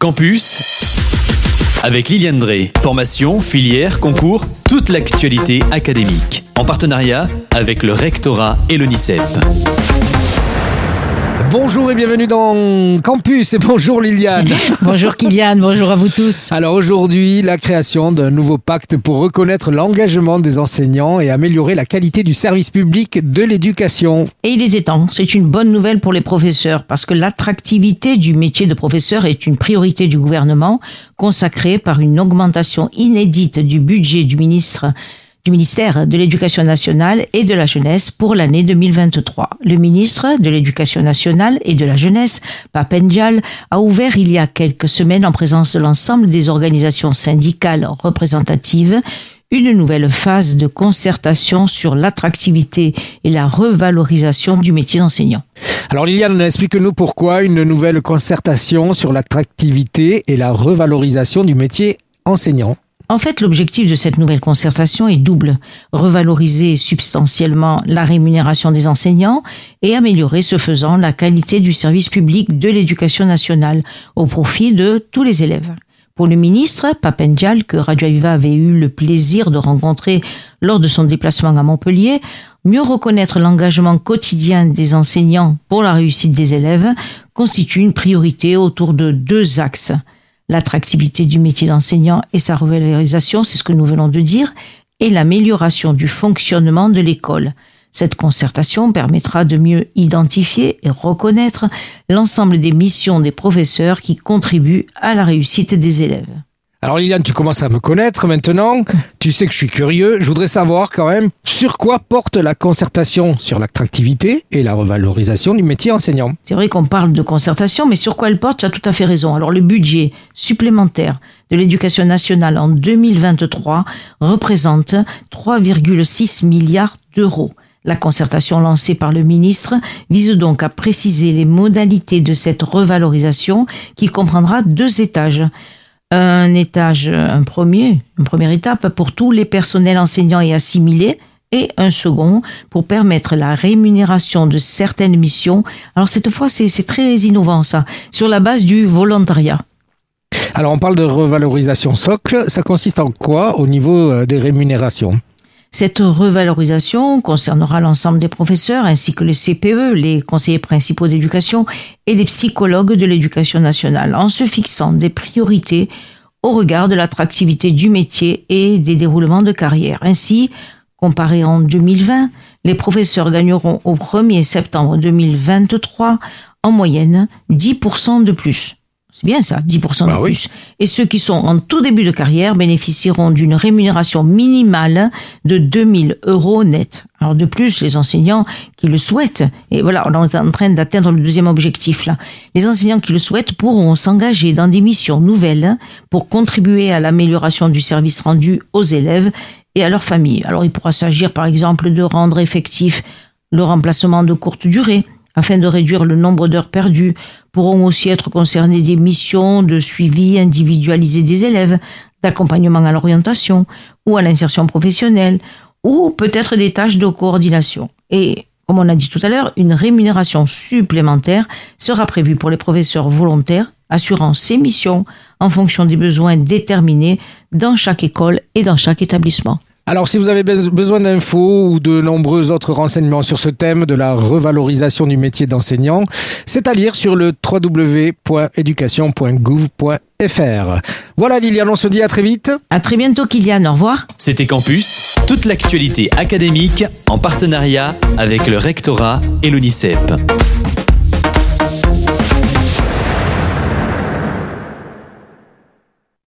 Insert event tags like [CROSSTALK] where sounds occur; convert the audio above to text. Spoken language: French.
Campus avec Liliane Drey. Formation, filière, concours, toute l'actualité académique. En partenariat avec le rectorat et l'ONICEP. Bonjour et bienvenue dans Campus et bonjour Liliane. [LAUGHS] bonjour Kylian, bonjour à vous tous. Alors aujourd'hui, la création d'un nouveau pacte pour reconnaître l'engagement des enseignants et améliorer la qualité du service public de l'éducation. Et il était temps, c'est une bonne nouvelle pour les professeurs parce que l'attractivité du métier de professeur est une priorité du gouvernement consacrée par une augmentation inédite du budget du ministre du ministère de l'Éducation nationale et de la jeunesse pour l'année 2023. Le ministre de l'Éducation nationale et de la jeunesse, Papendial, a ouvert il y a quelques semaines en présence de l'ensemble des organisations syndicales représentatives une nouvelle phase de concertation sur l'attractivité et la revalorisation du métier d'enseignant. Alors Liliane, explique-nous pourquoi une nouvelle concertation sur l'attractivité et la revalorisation du métier enseignant. En fait, l'objectif de cette nouvelle concertation est double. Revaloriser substantiellement la rémunération des enseignants et améliorer ce faisant la qualité du service public de l'éducation nationale au profit de tous les élèves. Pour le ministre, Papendial, que Radio Aviva avait eu le plaisir de rencontrer lors de son déplacement à Montpellier, mieux reconnaître l'engagement quotidien des enseignants pour la réussite des élèves constitue une priorité autour de deux axes l'attractivité du métier d'enseignant et sa revalorisation, c'est ce que nous venons de dire, et l'amélioration du fonctionnement de l'école. Cette concertation permettra de mieux identifier et reconnaître l'ensemble des missions des professeurs qui contribuent à la réussite des élèves. Alors Liliane, tu commences à me connaître maintenant. Tu sais que je suis curieux. Je voudrais savoir quand même sur quoi porte la concertation? Sur l'attractivité et la revalorisation du métier enseignant. C'est vrai qu'on parle de concertation, mais sur quoi elle porte, tu as tout à fait raison. Alors le budget supplémentaire de l'éducation nationale en 2023 représente 3,6 milliards d'euros. La concertation lancée par le ministre vise donc à préciser les modalités de cette revalorisation qui comprendra deux étages un étage, un premier, une première étape pour tous les personnels enseignants et assimilés et un second pour permettre la rémunération de certaines missions. Alors cette fois, c'est très innovant ça, sur la base du volontariat. Alors on parle de revalorisation socle, ça consiste en quoi au niveau euh, des rémunérations? Cette revalorisation concernera l'ensemble des professeurs ainsi que les CPE, les conseillers principaux d'éducation et les psychologues de l'éducation nationale en se fixant des priorités au regard de l'attractivité du métier et des déroulements de carrière. Ainsi, comparé en 2020, les professeurs gagneront au 1er septembre 2023 en moyenne 10% de plus. C'est bien ça, 10% de bah plus. Et ceux qui sont en tout début de carrière bénéficieront d'une rémunération minimale de 2000 euros net. Alors de plus, les enseignants qui le souhaitent, et voilà, on est en train d'atteindre le deuxième objectif là, les enseignants qui le souhaitent pourront s'engager dans des missions nouvelles pour contribuer à l'amélioration du service rendu aux élèves et à leurs familles. Alors il pourra s'agir par exemple de rendre effectif le remplacement de courte durée, afin de réduire le nombre d'heures perdues. Pourront aussi être concernées des missions de suivi individualisé des élèves, d'accompagnement à l'orientation ou à l'insertion professionnelle, ou peut-être des tâches de coordination. Et comme on a dit tout à l'heure, une rémunération supplémentaire sera prévue pour les professeurs volontaires assurant ces missions en fonction des besoins déterminés dans chaque école et dans chaque établissement. Alors, si vous avez besoin d'infos ou de nombreux autres renseignements sur ce thème de la revalorisation du métier d'enseignant, c'est à lire sur le www.education.gouv.fr. Voilà Liliane, on se dit à très vite. À très bientôt Kylian, au revoir. C'était Campus, toute l'actualité académique en partenariat avec le rectorat et l'ONICEP.